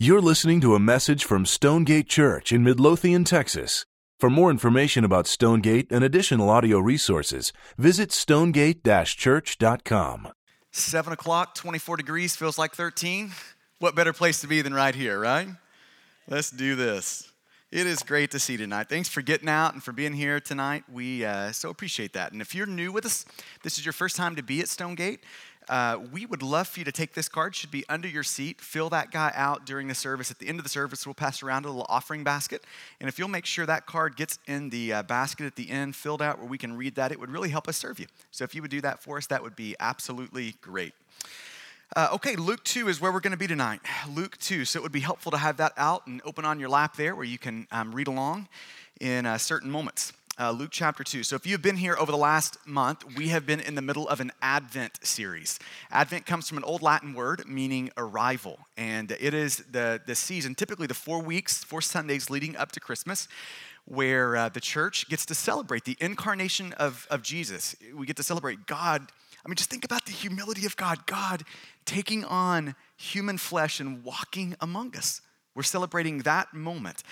You're listening to a message from Stonegate Church in Midlothian, Texas. For more information about Stonegate and additional audio resources, visit stonegate church.com. 7 o'clock, 24 degrees, feels like 13. What better place to be than right here, right? Let's do this. It is great to see you tonight. Thanks for getting out and for being here tonight. We uh, so appreciate that. And if you're new with us, this is your first time to be at Stonegate, uh, we would love for you to take this card. Should be under your seat. Fill that guy out during the service. At the end of the service we'll pass around a little offering basket. And if you'll make sure that card gets in the uh, basket at the end filled out where we can read that it would really help us serve you. So if you would do that for us that would be absolutely great. Uh, okay, Luke 2 is where we're going to be tonight. Luke 2. So it would be helpful to have that out and open on your lap there where you can um, read along in uh, certain moments uh, Luke chapter 2. So, if you've been here over the last month, we have been in the middle of an Advent series. Advent comes from an old Latin word meaning arrival, and it is the, the season, typically the four weeks, four Sundays leading up to Christmas, where uh, the church gets to celebrate the incarnation of, of Jesus. We get to celebrate God. I mean, just think about the humility of God, God taking on human flesh and walking among us. We're celebrating that moment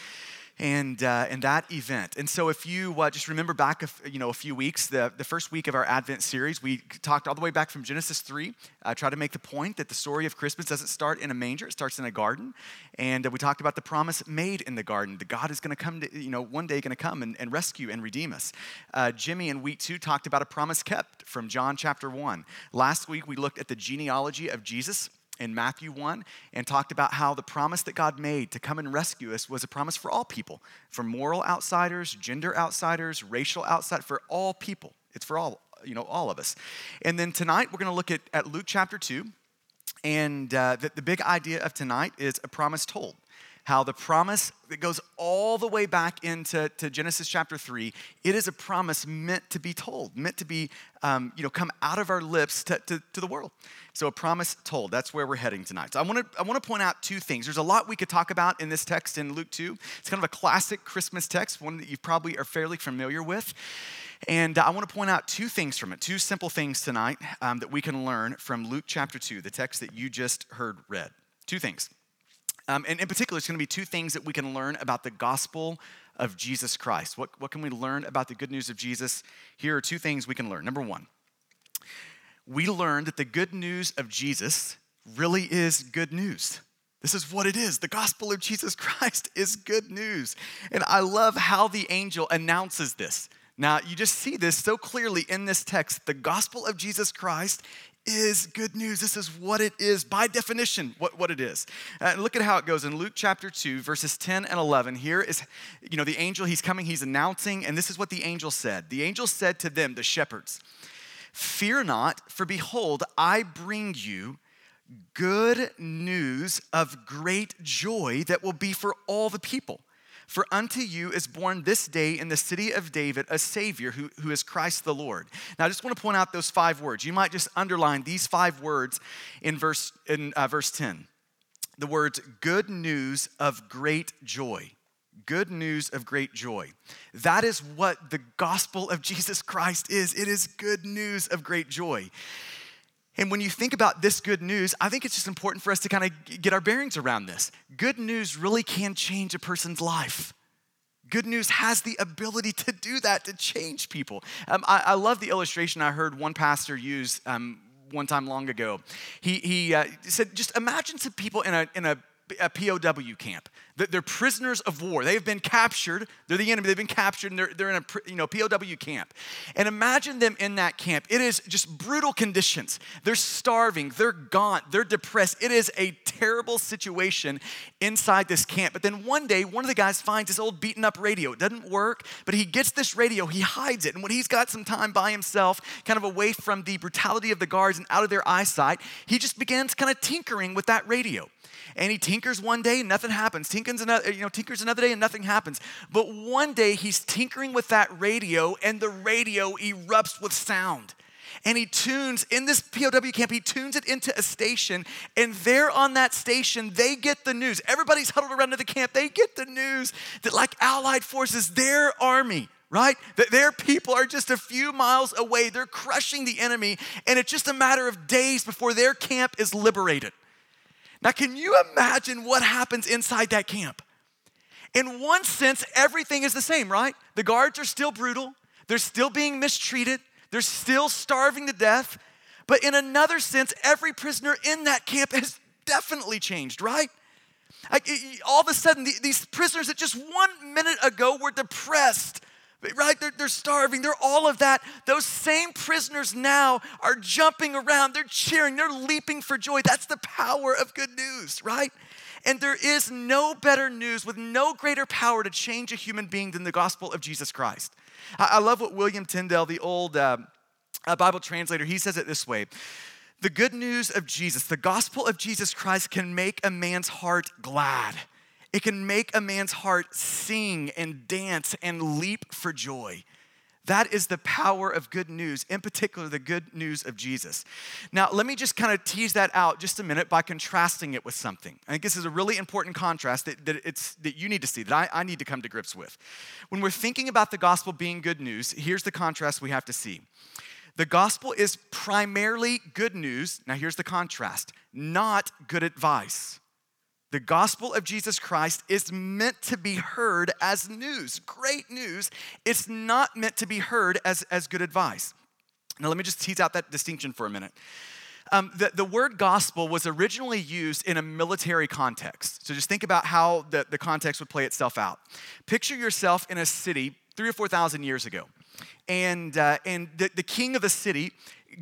and, uh, and that event. And so if you uh, just remember back a, you know, a few weeks, the, the first week of our Advent series, we talked all the way back from Genesis 3, uh, tried to make the point that the story of Christmas doesn't start in a manger, it starts in a garden. And uh, we talked about the promise made in the garden, that God is going to come, to, you know, one day going to come and, and, rescue and redeem us. Uh, Jimmy in week two talked about a promise kept from John chapter 1. Last week, we looked at the genealogy of Jesus in Matthew 1 and talked about how the promise that God made to come and rescue us was a promise for all people, for moral outsiders, gender outsiders, racial outsiders, for all people. It's for all, you know, all of us. And then tonight we're going to look at, at Luke chapter 2. And uh, the, the big idea of tonight is a promise told how the promise that goes all the way back into to Genesis chapter 3, it is a promise meant to be told, meant to be, um, you know, come out of our lips to, to, to, the world. So a promise told, that's where we're heading tonight. So I want to I want to point out two things. There's a lot we could talk about in this text in Luke 2. It's kind of a classic Christmas text, one that you probably are fairly familiar with. And I want to point out two things from it, two simple things tonight um, that we can learn from Luke chapter 2, the text that you just heard read. Two things. Um, and in particular, it's going to be two things that we can learn about the gospel of Jesus Christ. What, what can we learn about the good news of Jesus? Here are two things we can learn. Number one, we learn that the good news of Jesus really is good news. This is what it is. The gospel of Jesus Christ is good news. And I love how the angel announces this. Now, you just see this so clearly in this text. The gospel of Jesus Christ is good news. This is what it is, by definition, what, what it is. Uh, look at how it goes in Luke chapter 2, verses 10 and 11. Here is, you know, the angel, he's coming, he's announcing, and this is what the angel said. The angel said to them, the shepherds, Fear not, for behold, I bring you good news of great joy that will be for all the people. For unto you is born this day in the city of David a Savior who, who is Christ the Lord. Now, I just want to point out those five words. You might just underline these five words in verse, in, uh, verse 10. The words, good news of great joy. Good news of great joy. That is what the gospel of Jesus Christ is. It is good news of great joy. And when you think about this good news, I think it's just important for us to kind of get our bearings around this. Good news really can change a person's life. Good news has the ability to do that, to change people. Um, I, I, love the illustration I heard one pastor use um, one time long ago. He, he uh, said, just imagine some people in a, in a a POW camp. They're prisoners of war. They have been captured. They're the enemy. They've been captured and they're, they're in a you know, POW camp. And imagine them in that camp. It is just brutal conditions. They're starving. They're gaunt. They're depressed. It is a terrible situation inside this camp. But then one day, one of the guys finds this old beaten up radio. It doesn't work, but he gets this radio. He hides it. And when he's got some time by himself, kind of away from the brutality of the guards and out of their eyesight, he just begins kind of tinkering with that radio and he tinkers one day nothing happens. Tinkers another, you know, tinkers another day and nothing happens. But one day he's tinkering with that radio and the radio erupts with sound. And he tunes in this POW camp, he tunes it into a station, and there on that station, they get the news. Everybody's huddled around to the camp. They get the news that, like Allied forces, their army, right? That their people are just a few miles away. They're crushing the enemy, and it's just a matter of days before their camp is liberated. Now, can you imagine what happens inside that camp? In one sense, everything is the same, right? The guards are still brutal, they're still being mistreated, they're still starving to death. But in another sense, every prisoner in that camp has definitely changed, right? Like, all of a sudden, these prisoners that just one minute ago were depressed, right? They're, they're starving, they're all of that. Those same prisoners now are jumping around, they're cheering, they're leaping for joy. That's the power of good news, right? And there is no better news with no greater power to change a human being than the gospel of Jesus Christ. I, I love what William Tyndale, the old uh, Bible translator, he says it this way The good news of Jesus, the gospel of Jesus Christ, can make a man's heart glad. It can make a man's heart sing and dance and leap for joy. That is the power of good news, in particular, the good news of Jesus. Now, let me just kind of tease that out just a minute by contrasting it with something. I think this is a really important contrast that, that, it's, that you need to see, that I, I need to come to grips with. When we're thinking about the gospel being good news, here's the contrast we have to see. The gospel is primarily good news. Now, here's the contrast not good advice. The gospel of Jesus Christ is meant to be heard as news, great news. It's not meant to be heard as, as good advice. Now, let me just tease out that distinction for a minute. Um, the, the word gospel was originally used in a military context. So just think about how the, the context would play itself out. Picture yourself in a city three or 4,000 years ago. And, uh, and the, the king of the city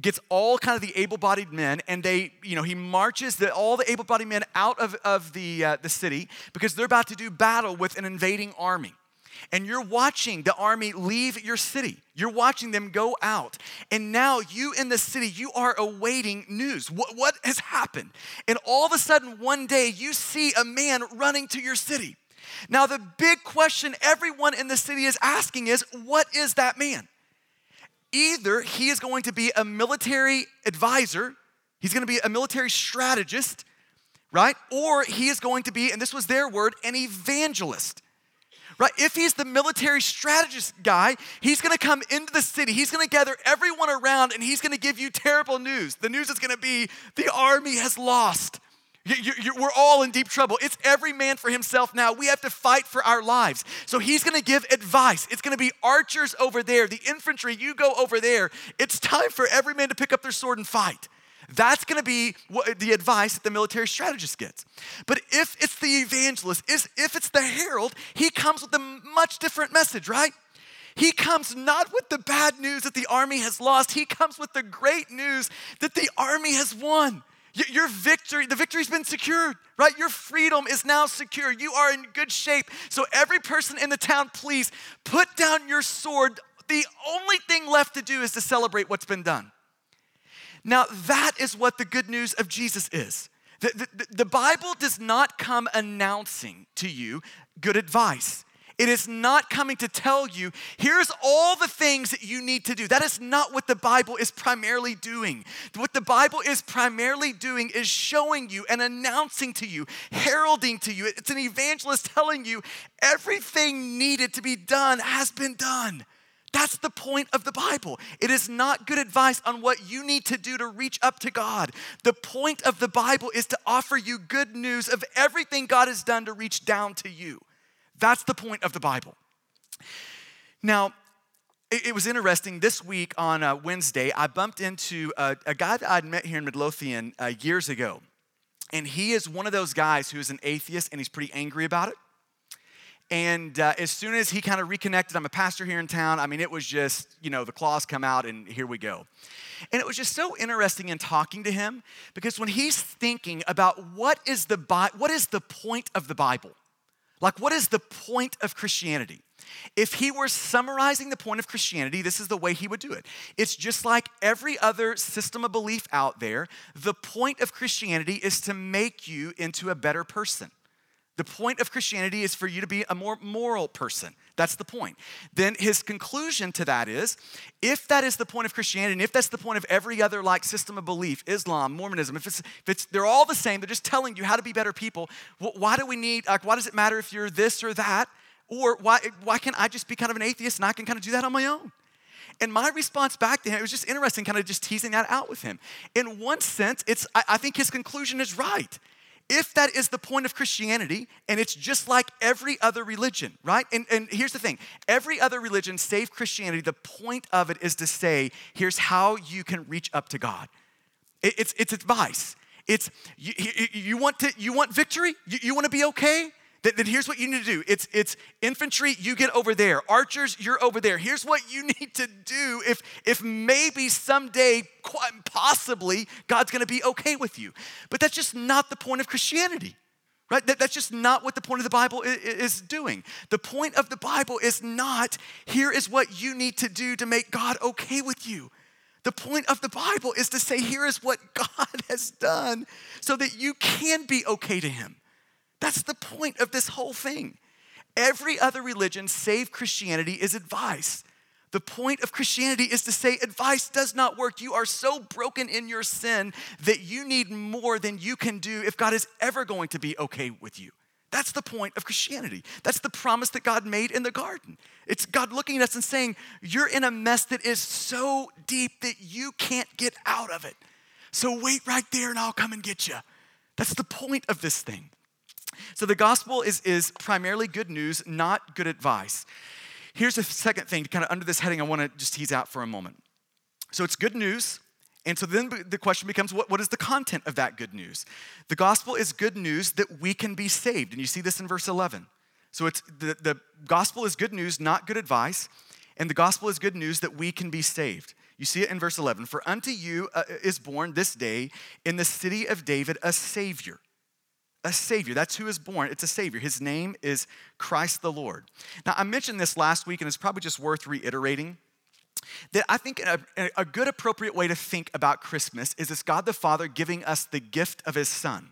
gets all kind of the able-bodied men and they you know he marches the, all the able-bodied men out of, of the, uh, the city because they're about to do battle with an invading army. And you're watching the army leave your city. You're watching them go out. And now you in the city you are awaiting news. What, what has happened? And all of a sudden one day you see a man running to your city. Now the big question everyone in the city is asking is what is that man Either he is going to be a military advisor, he's going to be a military strategist, right? Or he is going to be, and this was their word, an evangelist. Right? If he's the military strategist guy, he's gonna come into the city, he's gonna gather everyone around, and he's gonna give you terrible news. The news is gonna be the army has lost. You, you, we're all in deep trouble. It's every man for himself now. We have to fight for our lives. So he's going to give advice. It's going to be archers over there, the infantry, you go over there. It's time for every man to pick up their sword and fight. That's going to be what, the advice that the military strategist gets. But if it's the evangelist, if it's the herald, he comes with a much different message, right? He comes not with the bad news that the army has lost, he comes with the great news that the army has won. Your victory, the victory's been secured, right? Your freedom is now secure. You are in good shape. So, every person in the town, please put down your sword. The only thing left to do is to celebrate what's been done. Now, that is what the good news of Jesus is. The, the, the Bible does not come announcing to you good advice. It is not coming to tell you, here's all the things that you need to do. That is not what the Bible is primarily doing. What the Bible is primarily doing is showing you and announcing to you, heralding to you. It's an evangelist telling you everything needed to be done has been done. That's the point of the Bible. It is not good advice on what you need to do to reach up to God. The point of the Bible is to offer you good news of everything God has done to reach down to you. That's the point of the Bible. Now, it, was interesting. This week on uh, Wednesday, I bumped into a, a, guy that I'd met here in Midlothian uh, years ago. And he is one of those guys who is an atheist and he's pretty angry about it. And uh, as soon as he kind of reconnected, I'm a pastor here in town. I mean, it was just, you know, the claws come out and here we go. And it was just so interesting in talking to him because when he's thinking about what is the, what is the point of the Bible, like, what is the point of Christianity? If he were summarizing the point of Christianity, this is the way he would do it. It's just like every other system of belief out there. The point of Christianity is to make you into a better person. The point of Christianity is for you to be a more moral person. That's the point. Then his conclusion to that is if that is the point of Christianity, and if that's the point of every other like system of belief, Islam, Mormonism, if it's, if it's they're all the same, they're just telling you how to be better people, why do we need, like, why does it matter if you're this or that? Or why, why can't I just be kind of an atheist and I can kind of do that on my own? And my response back to him, it was just interesting, kind of just teasing that out with him. In one sense, it's I, I think his conclusion is right if that is the point of Christianity, and it's just like every other religion, right? And, and here's the thing every other religion, save Christianity, the point of it is to say, here's how you can reach up to God. It, it's, it's advice. It's you, you, want to you want victory? You, you want to be okay? Then, here's what you need to do. It's it's infantry, you get over there. Archers, you're over there. Here's what you need to do if if maybe someday, quite possibly, God's gonna be okay with you. But that's just not the point of Christianity. Right? That, that's just not what the point of the Bible is, is doing. The point of the Bible is not here is what you need to do to make God okay with you. The point of the Bible is to say, here is what God has done so that you can be okay to Him. That's the point of this whole thing. Every other religion, save Christianity, is advice. The point of Christianity is to say advice does not work. You are so broken in your sin that you need more than you can do if God is ever going to be okay with you. That's the point of Christianity. That's the promise that God made in the garden. It's God looking at us and saying, You're in a mess that is so deep that you can't get out of it. So wait right there and I'll come and get you. That's the point of this thing. So the gospel is, is primarily good news, not good advice. Here's a second thing, kind of under this heading, I want to just tease out for a moment. So it's good news, and so then the question becomes what, what is the content of that good news? The gospel is good news that we can be saved. And you see this in verse 11. So it's the, the gospel is good news, not good advice. And the gospel is good news that we can be saved. You see it in verse 11. For unto you uh, is born this day in the city of David a Savior. A Savior. That's who is born. It's a Savior. His name is Christ the Lord. Now, I mentioned this last week, and it's probably just worth reiterating that I think a, a, good appropriate way to think about Christmas is it's God the Father giving us the gift of His Son.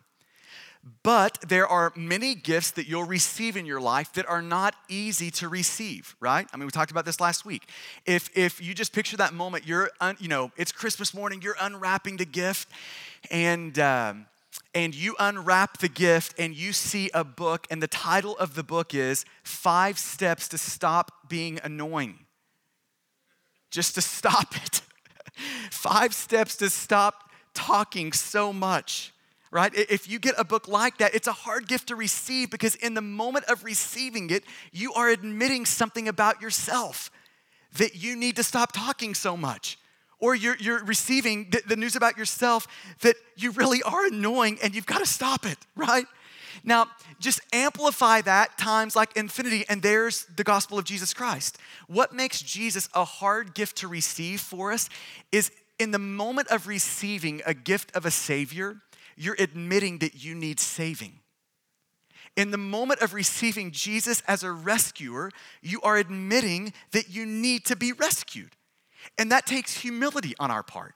But there are many gifts that you'll receive in your life that are not easy to receive, right? I mean, we talked about this last week. If, if you just picture that moment, you're, un, you know, it's Christmas morning, you're unwrapping the gift, and, um, and you unwrap the gift and you see a book, and the title of the book is Five Steps to Stop Being Annoying just to stop it. Five steps to stop talking so much, right? If you get a book like that, it's a hard gift to receive because in the moment of receiving it, you are admitting something about yourself that you need to stop talking so much. Or you're, you're receiving the, the news about yourself that you really are annoying and you've got to stop it, right? Now, just amplify that times like infinity, and there's the gospel of Jesus Christ. What makes Jesus a hard gift to receive for us is in the moment of receiving a gift of a Savior, you're admitting that you need saving. In the moment of receiving Jesus as a rescuer, you are admitting that you need to be rescued. And that takes humility on our part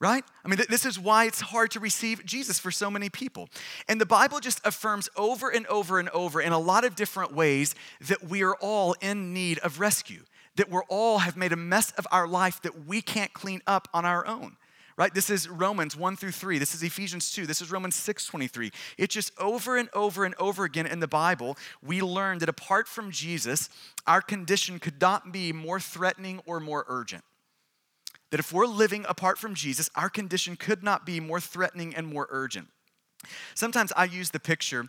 right? I mean, this is why it's hard to receive Jesus for so many people. And the Bible just affirms over and over and over in a lot of different ways that we are all in need of rescue, that we're all have made a mess of our life that we can't clean up on our own. Right? This is Romans 1 through 3. This is Ephesians 2. This is Romans 6 23. It's just over and over and over again in the Bible, we learn that apart from Jesus, our condition could not be more threatening or more urgent that if we're living apart from Jesus, our condition could not be more threatening and more urgent. Sometimes I use the picture,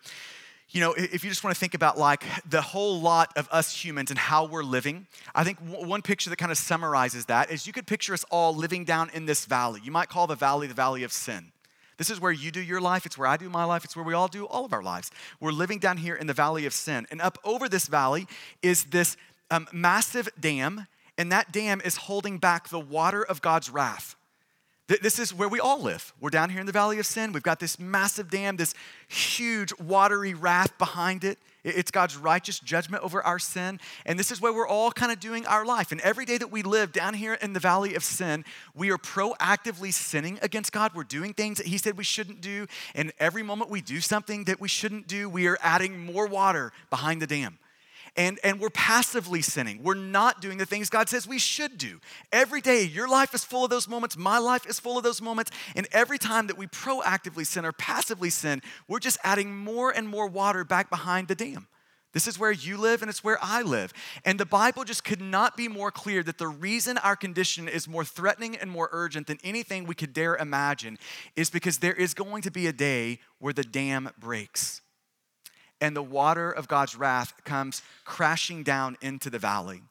you know, if you just want to think about like the whole lot of us humans and how we're living, I think one picture that kind of summarizes that is you could picture us all living down in this valley. You might call the valley the valley of sin. This is where you do your life, it's where I do my life, it's where we all do all of our lives. We're living down here in the valley of sin. And up over this valley is this um, massive dam and that dam is holding back the water of God's wrath. This is where we all live. We're down here in the valley of sin. We've got this massive dam, this huge watery wrath behind it. It's God's righteous judgment over our sin. And this is where we're all kind of doing our life. And every day that we live down here in the valley of sin, we are proactively sinning against God. We're doing things that He said we shouldn't do. And every moment we do something that we shouldn't do, we are adding more water behind the dam and, and we're passively sinning. We're not doing the things God says we should do. Every day, your life is full of those moments, my life is full of those moments, and every time that we proactively sin or passively sin, we're just adding more and more water back behind the dam. This is where you live and it's where I live. And the Bible just could not be more clear that the reason our condition is more threatening and more urgent than anything we could dare imagine is because there is going to be a day where the dam breaks and the water of God's wrath comes crashing down into the valley.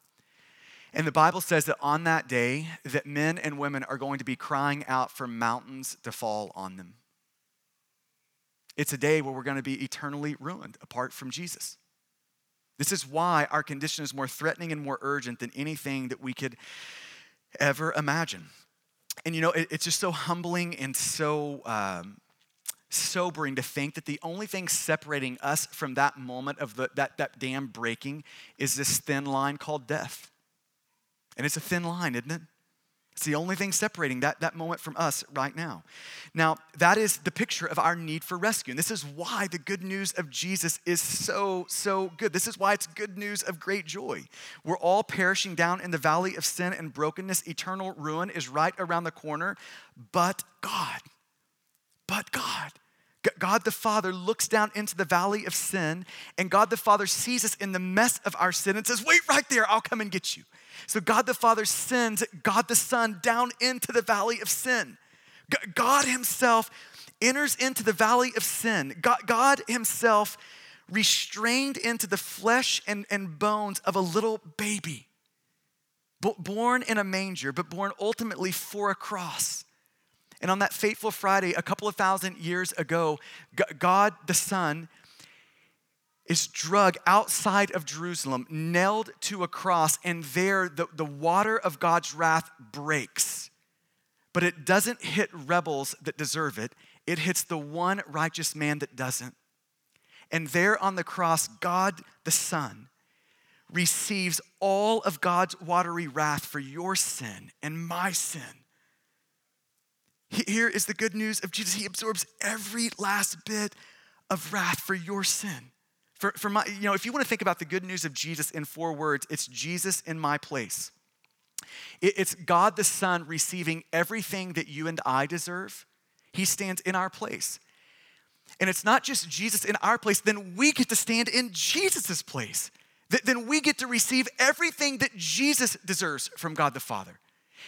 And the Bible says that on that day that men and women are going to be crying out for mountains to fall on them. It's a day where we're going to be eternally ruined apart from Jesus. This is why our condition is more threatening and more urgent than anything that we could ever imagine. And you know, it, it's just so humbling and so um, sobering to think that the only thing separating us from that moment of the, that, that dam breaking is this thin line called death. And it's a thin line, isn't it? It's the only thing separating that, that moment from us right now. Now, that is the picture of our need for rescue. And this is why the good news of Jesus is so, so good. This is why it's good news of great joy. We're all perishing down in the valley of sin and brokenness. Eternal ruin is right around the corner. But God, but God, God the Father looks down into the valley of sin, and God the Father sees us in the mess of our sin and says, Wait right there, I'll come and get you. So God the Father sends God the Son down into the valley of sin. God Himself enters into the valley of sin. God, Himself restrained into the flesh and, and bones of a little baby, born in a manger, but born ultimately for a cross. And on that fateful Friday, a couple of thousand years ago, God the Son is drug outside of Jerusalem, nailed to a cross, and there the, the water of God's wrath breaks. But it doesn't hit rebels that deserve it, it hits the one righteous man that doesn't. And there on the cross, God the Son receives all of God's watery wrath for your sin and my sin. Here is the good news of Jesus. He absorbs every last bit of wrath for your sin. For, for my, you know, if you want to think about the good news of Jesus in four words, it's Jesus in my place. It, it's God the Son receiving everything that you and I deserve. He stands in our place. And it's not just Jesus in our place, then we get to stand in Jesus' place. Then we get to receive everything that Jesus deserves from God the Father.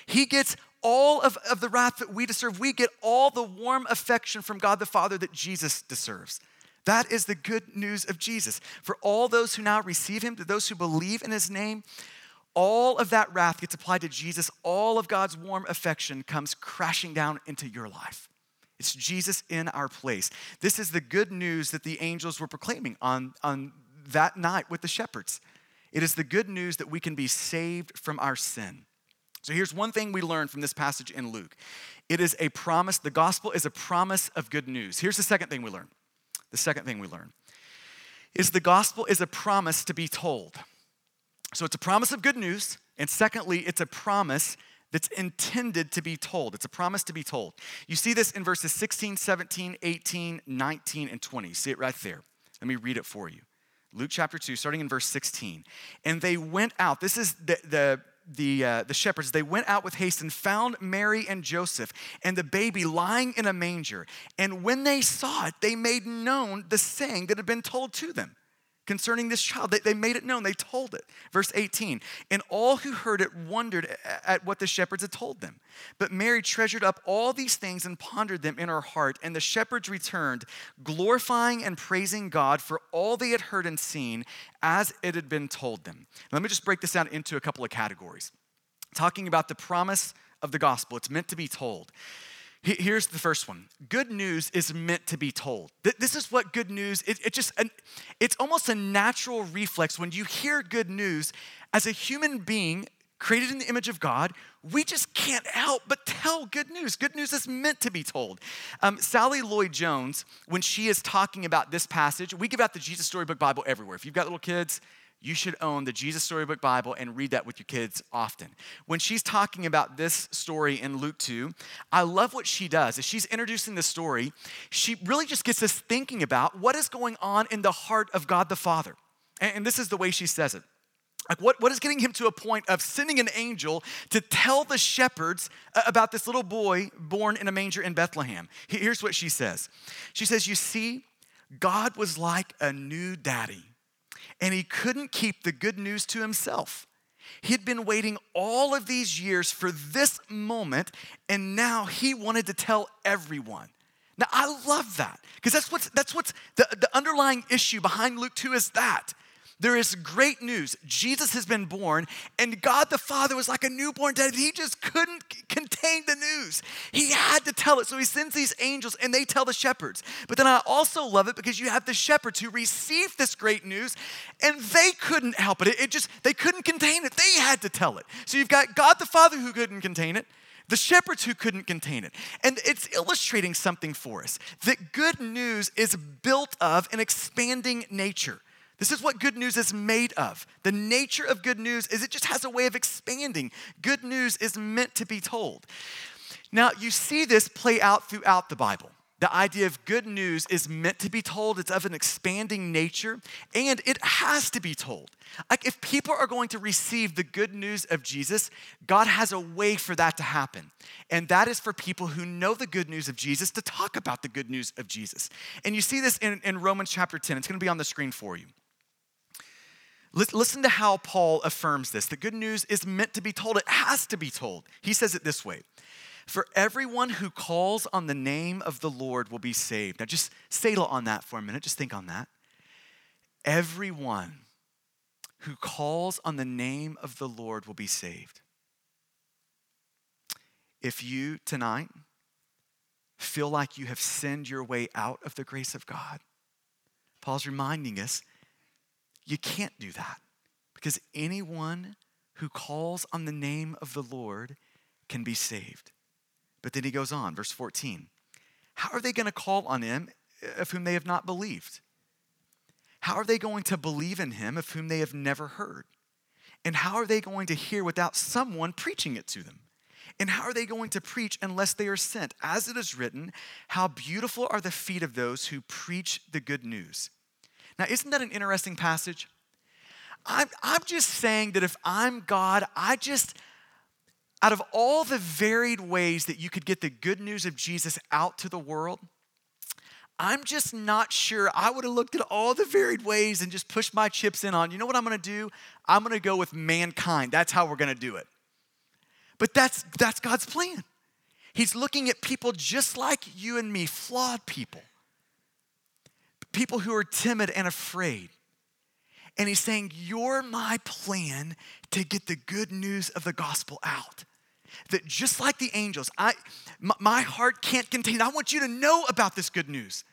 He gets all of, of the wrath that we deserve. We get all the warm affection from God the Father that Jesus deserves. That is the good news of Jesus. For all those who now receive him, to those who believe in his name, all of that wrath gets applied to Jesus. All of God's warm affection comes crashing down into your life. It's Jesus in our place. This is the good news that the angels were proclaiming on, on that night with the shepherds. It is the good news that we can be saved from our sin. So here's one thing we learn from this passage in Luke it is a promise, the gospel is a promise of good news. Here's the second thing we learn the second thing we learn is the gospel is a promise to be told. So it's a promise of good news, and secondly, it's a promise that's intended to be told. It's a promise to be told. You see this in verses 16, 17, 18, 19, and 20. see it right there. Let me read it for you. Luke chapter 2, starting in verse 16. And they went out. This is the, the the, uh, the shepherds, they went out with haste and found Mary and Joseph and the baby lying in a manger. And when they saw it, they made known the saying that had been told to them concerning this child. They, they made it known, they told it. Verse 18 And all who heard it wondered at what the shepherds had told them. But Mary treasured up all these things and pondered them in her heart. And the shepherds returned, glorifying and praising God for all they had heard and seen as it had been told them. Let me just break this down into a couple of categories. Talking about the promise of the gospel, it's meant to be told. Here's the first one. Good news is meant to be told. This is what good news, it, it just, it's almost a natural reflex when you hear good news as a human being created in the image of God, we just can't help but tell good news. Good news is meant to be told. Um, Sally Lloyd Jones, when she is talking about this passage, we give out the Jesus Storybook Bible everywhere. If you've got little kids, you should own the Jesus Storybook Bible and read that with your kids often. When she's talking about this story in Luke 2, I love what she does. As she's introducing the story, she really just gets us thinking about what is going on in the heart of God the Father. And this is the way she says it. Like, what, what is getting him to a point of sending an angel to tell the shepherds about this little boy born in a manger in Bethlehem? Here's what she says She says, You see, God was like a new daddy and he couldn't keep the good news to himself. He had been waiting all of these years for this moment, and now he wanted to tell everyone. Now, I love that because that's what's, that's what's the, the underlying issue behind Luke 2 is that there is great news. Jesus has been born, and God the Father was like a newborn baby. He just couldn't contain the news. He had to tell it. So he sends these angels, and they tell the shepherds. But then I also love it because you have the shepherds who receive this great news, and they couldn't help it. It just, they couldn't contain it. They had to tell it. So you've got God the Father who couldn't contain it the shepherds who couldn't contain it. And it's illustrating something for us that good news is built of an expanding nature. This is what good news is made of. The nature of good news is it just has a way of expanding. Good news is meant to be told. Now, you see this play out throughout the Bible. The idea of good news is meant to be told, it's of an expanding nature, and it has to be told. Like, if people are going to receive the good news of Jesus, God has a way for that to happen. And that is for people who know the good news of Jesus to talk about the good news of Jesus. And you see this in, in Romans chapter 10. It's gonna be on the screen for you. Listen to how Paul affirms this. The good news is meant to be told, it has to be told. He says it this way For everyone who calls on the name of the Lord will be saved. Now, just settle on that for a minute. Just think on that. Everyone who calls on the name of the Lord will be saved. If you tonight feel like you have sinned your way out of the grace of God, Paul's reminding us you can't do that because anyone who calls on the name of the Lord can be saved. But then he goes on, verse 14. How are they going to call on him of whom they have not believed? How are they going to believe in him of whom they have never heard? And how are they going to hear without someone preaching it to them? And how are they going to preach unless they are sent? As it is written, how beautiful are the feet of those who preach the good news. Now, isn't that an interesting passage? I'm, I'm just saying that if I'm God, I just, out of all the varied ways that you could get the good news of Jesus out to the world, I'm just not sure. I would have looked at all the varied ways and just pushed my chips in on, you know what I'm gonna do? I'm gonna go with mankind. That's how we're gonna do it. But that's, that's God's plan. He's looking at people just like you and me, flawed people people who are timid and afraid. And he's saying, You're my plan to get the good news of the gospel out. That just like the angels, I, my heart can't contain. I want you to know about this good news.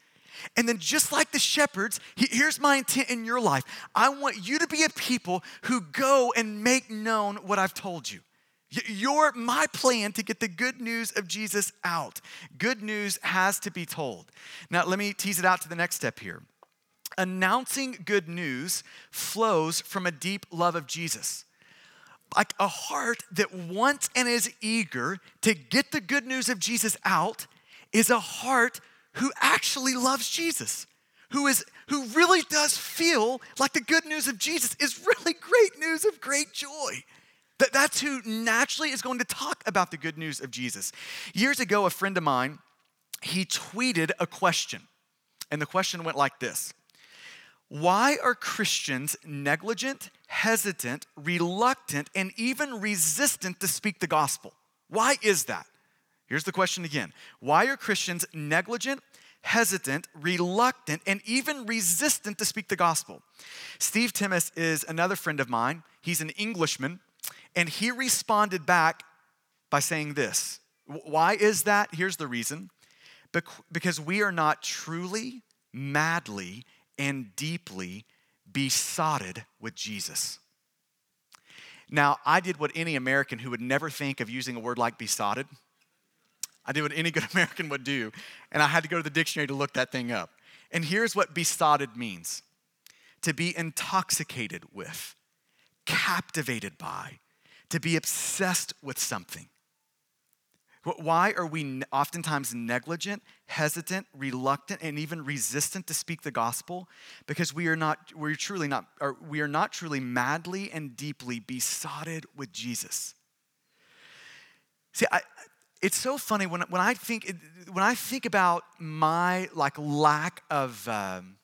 And then, just like the shepherds, here's my intent in your life I want you to be a people who go and make known what I've told you. You're my plan to get the good news of Jesus out. Good news has to be told. Now, let me tease it out to the next step here. Announcing good news flows from a deep love of Jesus. Like a heart that wants and is eager to get the good news of Jesus out is a heart who actually loves Jesus, who, is, who really does feel like the good news of Jesus is really great news of great joy. That, that's who naturally is going to talk about the good news of Jesus. Years ago, a friend of mine, he tweeted a question. And the question went like this Why are Christians negligent, hesitant, reluctant, and even resistant to speak the gospel? Why is that? Here's the question again Why are Christians negligent, hesitant, reluctant, and even resistant to speak the gospel? Steve Timmis is another friend of mine. He's an Englishman. And he responded back by saying this. Why is that? Here's the reason because we are not truly, madly, and deeply besotted with Jesus. Now, I did what any American who would never think of using a word like besotted. I did what any good American would do, and I had to go to the dictionary to look that thing up. And here's what besotted means to be intoxicated with, captivated by, to be obsessed with something. Why are we oftentimes negligent, hesitant, reluctant, and even resistant to speak the gospel? Because we are not, we're truly not, we are not truly madly and deeply besotted with Jesus. See, I, it's so funny when, when I think when I think about my like lack of um,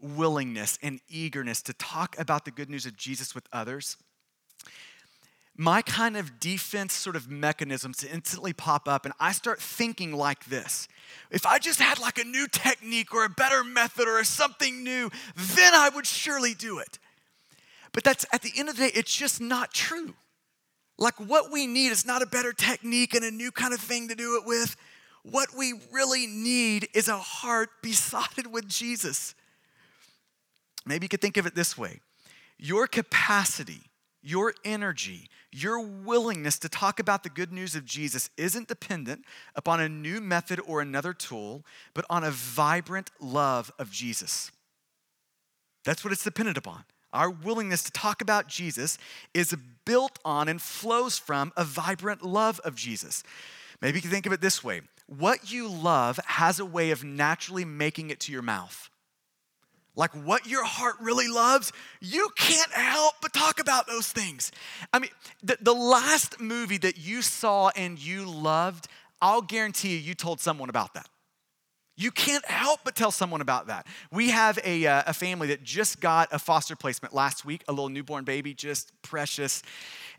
willingness and eagerness to talk about the good news of Jesus with others, my kind of defense sort of mechanisms instantly pop up and I start thinking like this. If I just had like a new technique or a better method or something new, then I would surely do it. But that's at the end of the day, it's just not true. Like what we need is not a better technique and a new kind of thing to do it with. What we really need is a heart besotted with Jesus. Maybe you could think of it this way your capacity, your energy, your willingness to talk about the good news of Jesus isn't dependent upon a new method or another tool, but on a vibrant love of Jesus. That's what it's dependent upon. Our willingness to talk about Jesus is built on and flows from a vibrant love of Jesus. Maybe you can think of it this way what you love has a way of naturally making it to your mouth like what your heart really loves, you can't help but talk about those things. I mean, the, the last movie that you saw and you loved, I'll guarantee you, you told someone about that. You can't help but tell someone about that. We have a, uh, a family that just got a foster placement last week, a little newborn baby, just precious.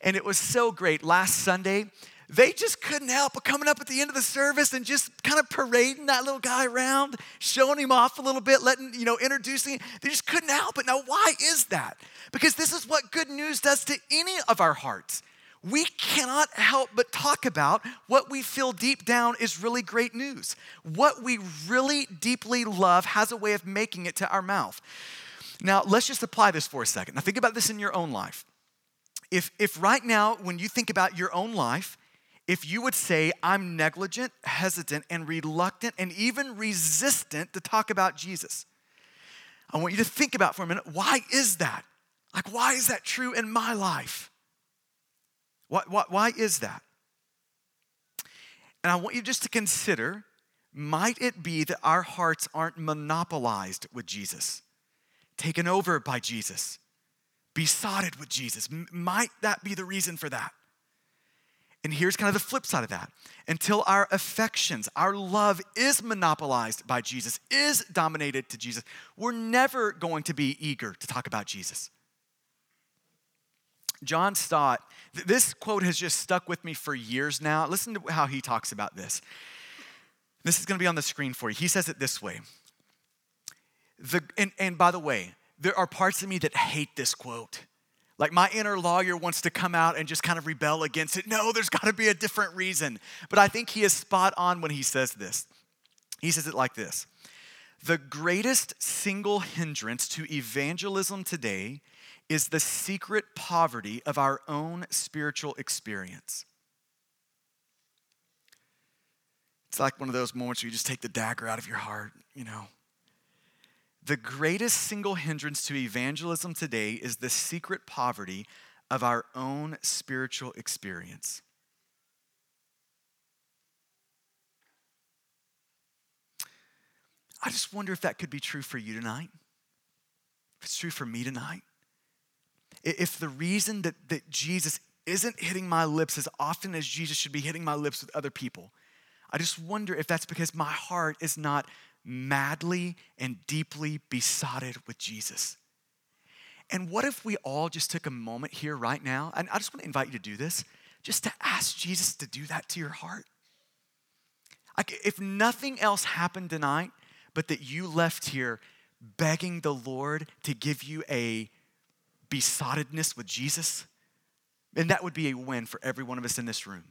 And it was so great. Last Sunday, they just couldn't help but coming up at the end of the service and just kind of parading that little guy around, showing him off a little bit, letting, you know, introducing. They just couldn't help it. Now, why is that? Because this is what good news does to any of our hearts. We cannot help but talk about what we feel deep down is really great news. What we really deeply love has a way of making it to our mouth. Now, let's just apply this for a second. Now, think about this in your own life. If, if right now, when you think about your own life, if you would say, I'm negligent, hesitant, and reluctant, and even resistant to talk about Jesus. I want you to think about for a minute why is that? Like, why is that true in my life? Why, why, why is that? And I want you just to consider might it be that our hearts aren't monopolized with Jesus, taken over by Jesus, besotted with Jesus? Might that be the reason for that? And here's kind of the flip side of that. Until our affections, our love is monopolized by Jesus, is dominated to Jesus, we're never going to be eager to talk about Jesus. John Stott, this quote has just stuck with me for years now. Listen to how he talks about this. This is going to be on the screen for you. He says it this way. The, and, and by the way, there are parts of me that hate this quote. Like my inner lawyer wants to come out and just kind of rebel against it. No, there's got to be a different reason. But I think he is spot on when he says this. He says it like this The greatest single hindrance to evangelism today is the secret poverty of our own spiritual experience. It's like one of those moments where you just take the dagger out of your heart, you know. The greatest single hindrance to evangelism today is the secret poverty of our own spiritual experience. I just wonder if that could be true for you tonight. If it's true for me tonight. If the reason that, that Jesus isn't hitting my lips as often as Jesus should be hitting my lips with other people, I just wonder if that's because my heart is not madly and deeply besotted with Jesus. And what if we all just took a moment here right now? And I just want to invite you to do this, just to ask Jesus to do that to your heart. Like, if nothing else happened tonight, but that you left here begging the Lord to give you a besottedness with Jesus, then that would be a win for every one of us in this room.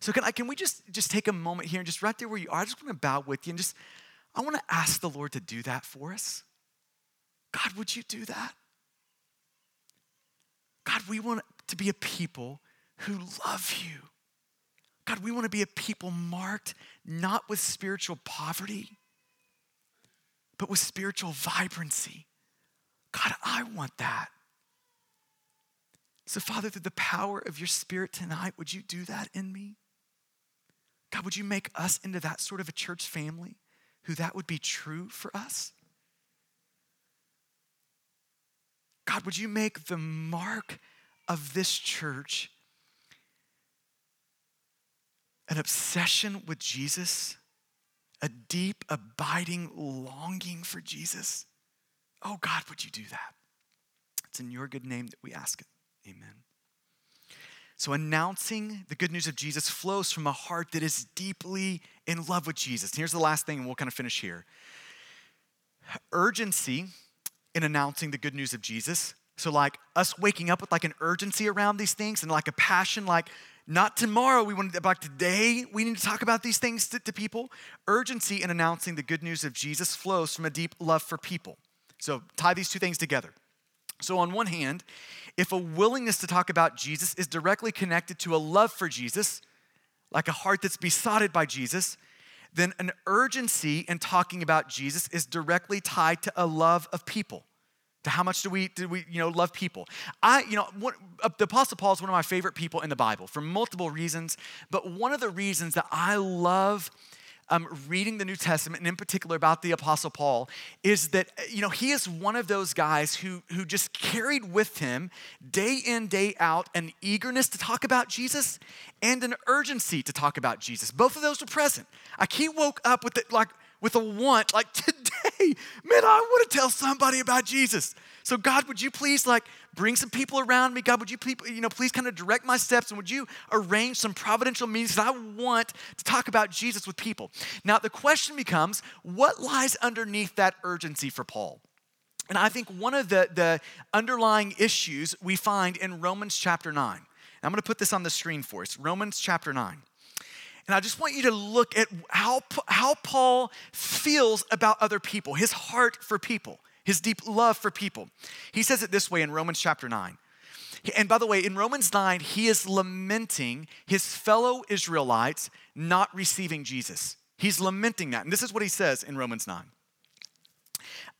So can I can we just just take a moment here and just right there where you are, I just want to bow with you and just I want to ask the Lord to do that for us. God, would you do that? God, we want to be a people who love you. God, we want to be a people marked not with spiritual poverty, but with spiritual vibrancy. God, I want that. So, Father, through the power of your Spirit tonight, would you do that in me? God, would you make us into that sort of a church family? Who that would be true for us? God, would you make the mark of this church an obsession with Jesus, a deep, abiding longing for Jesus? Oh, God, would you do that? It's in your good name that we ask it. Amen. So, announcing the good news of Jesus flows from a heart that is deeply in love with Jesus. And here's the last thing, and we'll kind of finish here urgency in announcing the good news of Jesus. So, like us waking up with like an urgency around these things and like a passion, like not tomorrow, we want to, like today, we need to talk about these things to, to people. Urgency in announcing the good news of Jesus flows from a deep love for people. So, tie these two things together. So, on one hand, if a willingness to talk about Jesus is directly connected to a love for Jesus, like a heart that's besotted by Jesus, then an urgency in talking about Jesus is directly tied to a love of people. To how much do we do we you know love people? I you know what, uh, the Apostle Paul is one of my favorite people in the Bible for multiple reasons, but one of the reasons that I love um, reading the New Testament, and in particular about the Apostle Paul, is that you know he is one of those guys who who just carried with him day in day out an eagerness to talk about Jesus and an urgency to talk about Jesus. Both of those were present. I he woke up with it like with a want like today, man, I want to tell somebody about Jesus. So God, would you please like bring some people around me? God, would you please, you know, please kind of direct my steps and would you arrange some providential meetings? That I want to talk about Jesus with people. Now the question becomes, what lies underneath that urgency for Paul? And I think one of the, the underlying issues we find in Romans chapter 9. I'm going to put this on the screen for us. Romans chapter 9. And I just want you to look at how, how Paul feels about other people, his heart for people his deep love for people. He says it this way in Romans chapter 9. And by the way, in Romans 9, he is lamenting his fellow Israelites not receiving Jesus. He's lamenting that. And this is what he says in Romans 9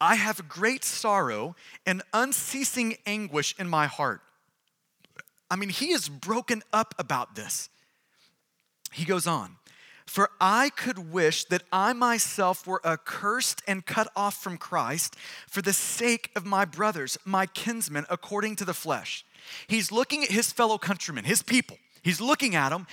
I have great sorrow and unceasing anguish in my heart. I mean, he is broken up about this. He goes on for I could wish that I myself were accursed and cut off from Christ for the sake of my brothers, my kinsmen, according to the flesh. He's looking at his fellow countrymen, his people. He's looking at them,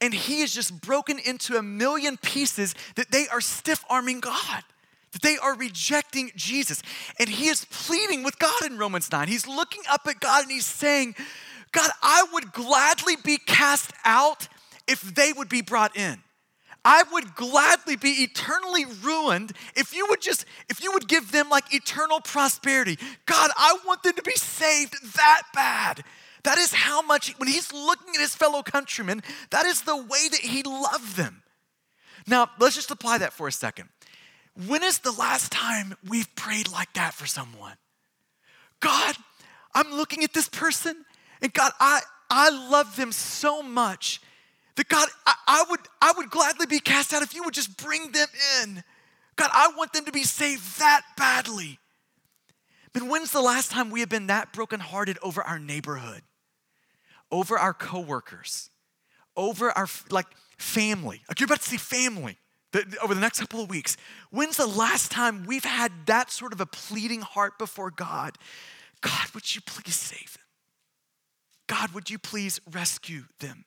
and he is just broken into a million pieces that they are stiff arming God that they are rejecting Jesus. And he is pleading with God in Romans 9. He's looking up at God and he's saying, God, I would gladly be cast out if they would be brought in. I would gladly be eternally ruined if you would just, if you would give them like eternal prosperity. God, I want them to be saved that bad. That is how much, when he's looking at his fellow countrymen, that is the way that he loved them. Now, let's just apply that for a second. When is the last time we've prayed like that for someone? God, I'm looking at this person, and God, I, I love them so much that God, I, I, would, I would gladly be cast out if you would just bring them in. God, I want them to be saved that badly. But when's the last time we have been that brokenhearted over our neighborhood, over our coworkers, over our like family? Like you're about to see family over the next couple of weeks. When's the last time we've had that sort of a pleading heart before God? God, would you please save them? God, would you please rescue them?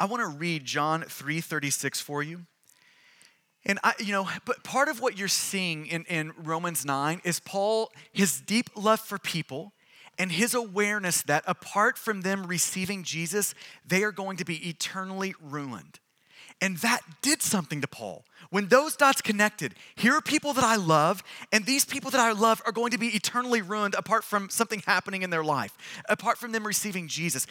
I want to read John 3:36 for you. And I, you know, but part of what you're seeing in, in Romans 9 is Paul, his deep love for people and his awareness that apart from them receiving Jesus, they are going to be eternally ruined. And that did something to Paul. When those dots connected, here are people that I love, and these people that I love are going to be eternally ruined apart from something happening in their life, apart from them receiving Jesus.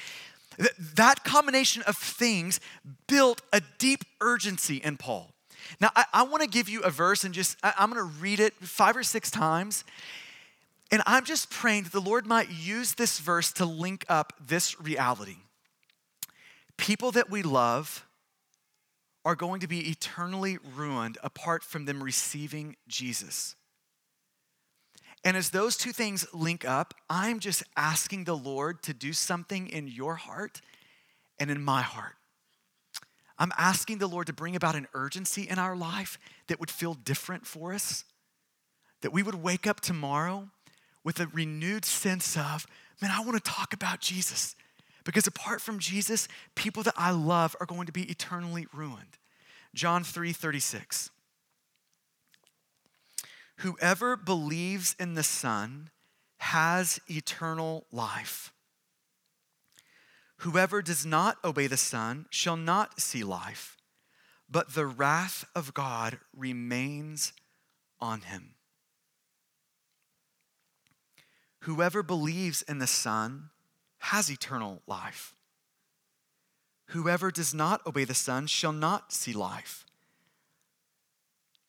That combination of things built a deep urgency in Paul. Now, I, I want to give you a verse and just, I, I'm going to read it five or six times. And I'm just praying that the Lord might use this verse to link up this reality. People that we love are going to be eternally ruined apart from them receiving Jesus. And as those two things link up, I'm just asking the Lord to do something in your heart and in my heart. I'm asking the Lord to bring about an urgency in our life that would feel different for us, that we would wake up tomorrow with a renewed sense of, man, I want to talk about Jesus. Because apart from Jesus, people that I love are going to be eternally ruined. John 3 36. Whoever believes in the Son has eternal life. Whoever does not obey the Son shall not see life, but the wrath of God remains on him. Whoever believes in the Son has eternal life. Whoever does not obey the Son shall not see life,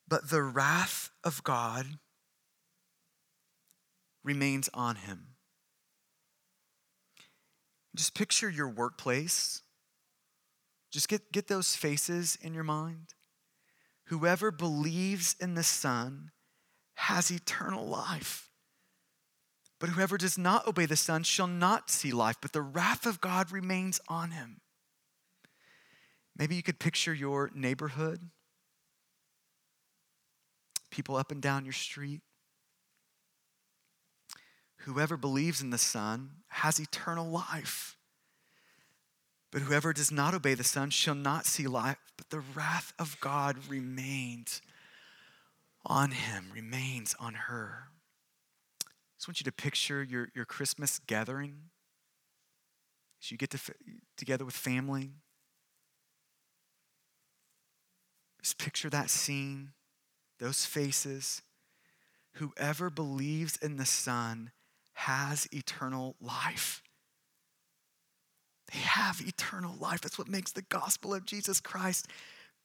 but the wrath of God remains on him. Just picture your workplace. Just get, get those faces in your mind. Whoever believes in the Son has eternal life. But whoever does not obey the Son shall not see life, but the wrath of God remains on him. Maybe you could picture your neighborhood, people up and down your street. Whoever believes in the Son has eternal life. But whoever does not obey the Son shall not see life, but the wrath of God remains on him, remains on her. I just want you to picture your, your Christmas gathering as you get to, together with family. Just picture that scene, those faces. Whoever believes in the Son has eternal life. They have eternal life. That's what makes the gospel of Jesus Christ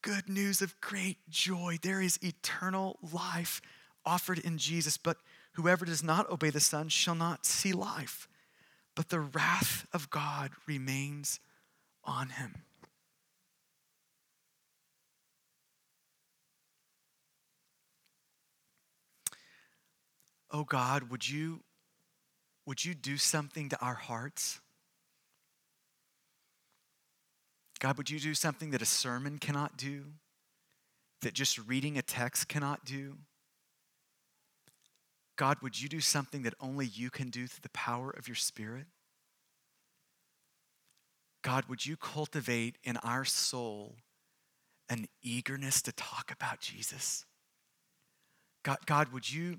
good news of great joy. There is eternal life offered in Jesus, but whoever does not obey the Son shall not see life, but the wrath of God remains on him. Oh God, would you would you do something to our hearts? God, would you do something that a sermon cannot do? That just reading a text cannot do? God, would you do something that only you can do through the power of your Spirit? God, would you cultivate in our soul an eagerness to talk about Jesus? God, God would you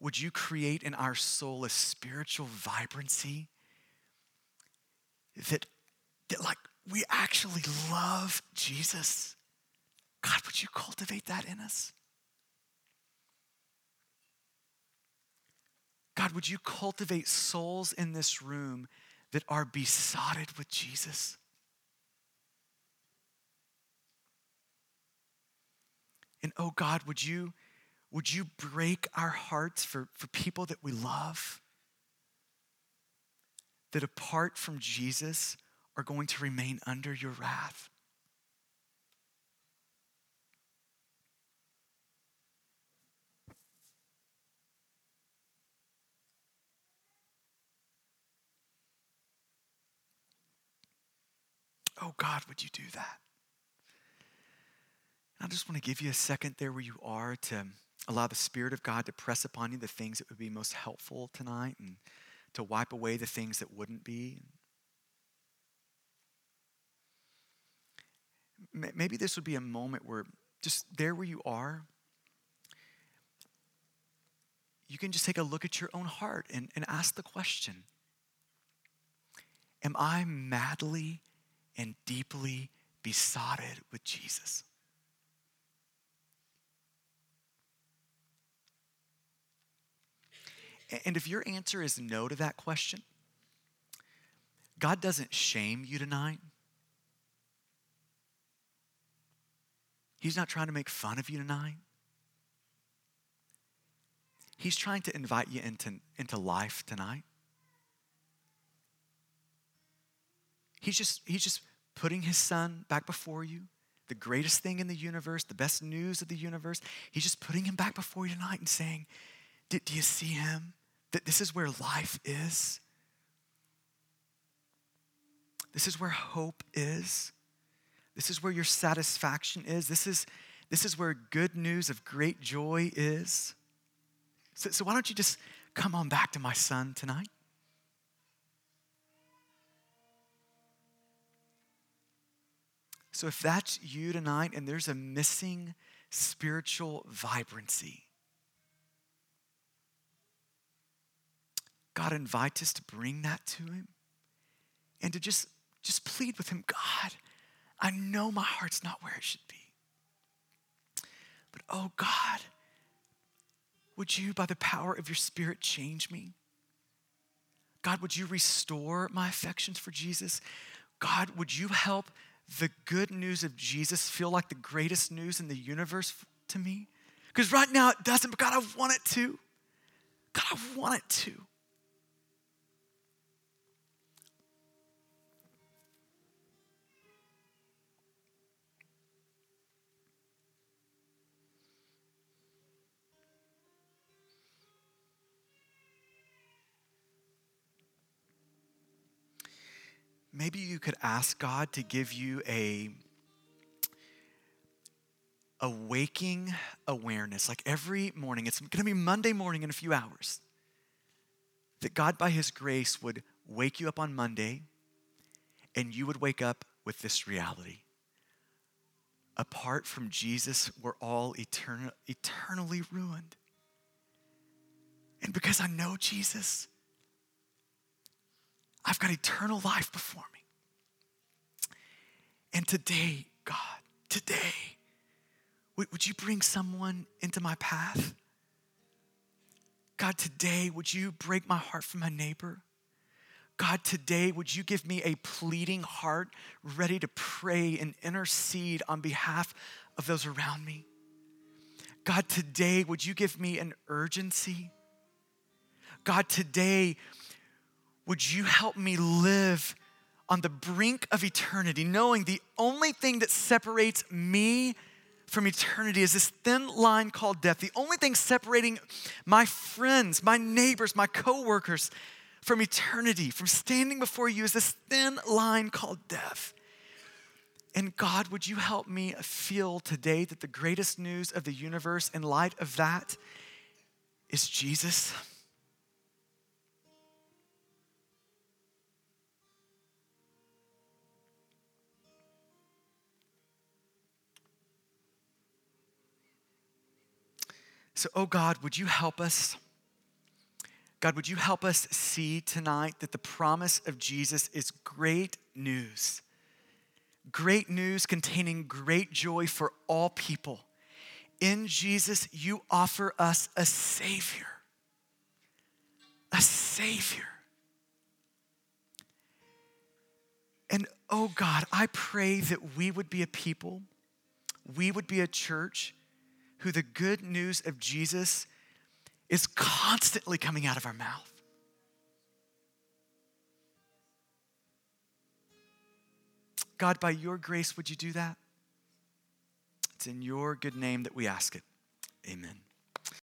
would you create in our soul a spiritual vibrancy that, that like we actually love Jesus? God, would you cultivate that in us? God, would you cultivate souls in this room that are besotted with Jesus? And oh God, would you would you break our hearts for, for people that we love? That apart from Jesus are going to remain under your wrath? Oh God, would you do that? I just want to give you a second there where you are to allow the Spirit of God to press upon you the things that would be most helpful tonight and to wipe away the things that wouldn't be. Maybe this would be a moment where just there where you are, you can just take a look at your own heart and, and ask the question Am I madly and deeply besotted with Jesus? And if your answer is no to that question, God doesn't shame you tonight. He's not trying to make fun of you tonight. He's trying to invite you into, into life tonight. He's just, he's just putting his son back before you, the greatest thing in the universe, the best news of the universe. He's just putting him back before you tonight and saying, Do, do you see him? That this is where life is. This is where hope is. This is where your satisfaction is. This is, this is where good news of great joy is. So, so why don't you just come on back to my son tonight? So, if that's you tonight and there's a missing spiritual vibrancy, God, invite us to bring that to Him and to just, just plead with Him God, I know my heart's not where it should be. But oh God, would you, by the power of your Spirit, change me? God, would you restore my affections for Jesus? God, would you help the good news of Jesus feel like the greatest news in the universe to me? Because right now it doesn't, but God, I want it to. God, I want it to. Maybe you could ask God to give you a a waking awareness. Like every morning, it's going to be Monday morning in a few hours. That God, by His grace, would wake you up on Monday and you would wake up with this reality. Apart from Jesus, we're all etern- eternally ruined. And because I know Jesus, I've got eternal life before me. And today, God, today, would you bring someone into my path? God, today, would you break my heart for my neighbor? God, today, would you give me a pleading heart ready to pray and intercede on behalf of those around me? God, today, would you give me an urgency? God, today, would you help me live on the brink of eternity, knowing the only thing that separates me from eternity is this thin line called death. The only thing separating my friends, my neighbors, my coworkers from eternity, from standing before you, is this thin line called death. And God, would you help me feel today that the greatest news of the universe in light of that is Jesus? So, oh God, would you help us? God, would you help us see tonight that the promise of Jesus is great news? Great news containing great joy for all people. In Jesus, you offer us a Savior. A Savior. And oh God, I pray that we would be a people, we would be a church who the good news of Jesus is constantly coming out of our mouth. God, by your grace, would you do that? It's in your good name that we ask it. Amen.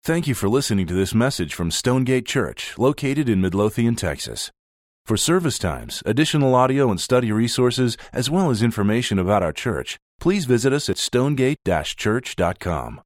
Thank you for listening to this message from Stonegate Church, located in Midlothian, Texas. For service times, additional audio and study resources, as well as information about our church, please visit us at stonegate-church.com.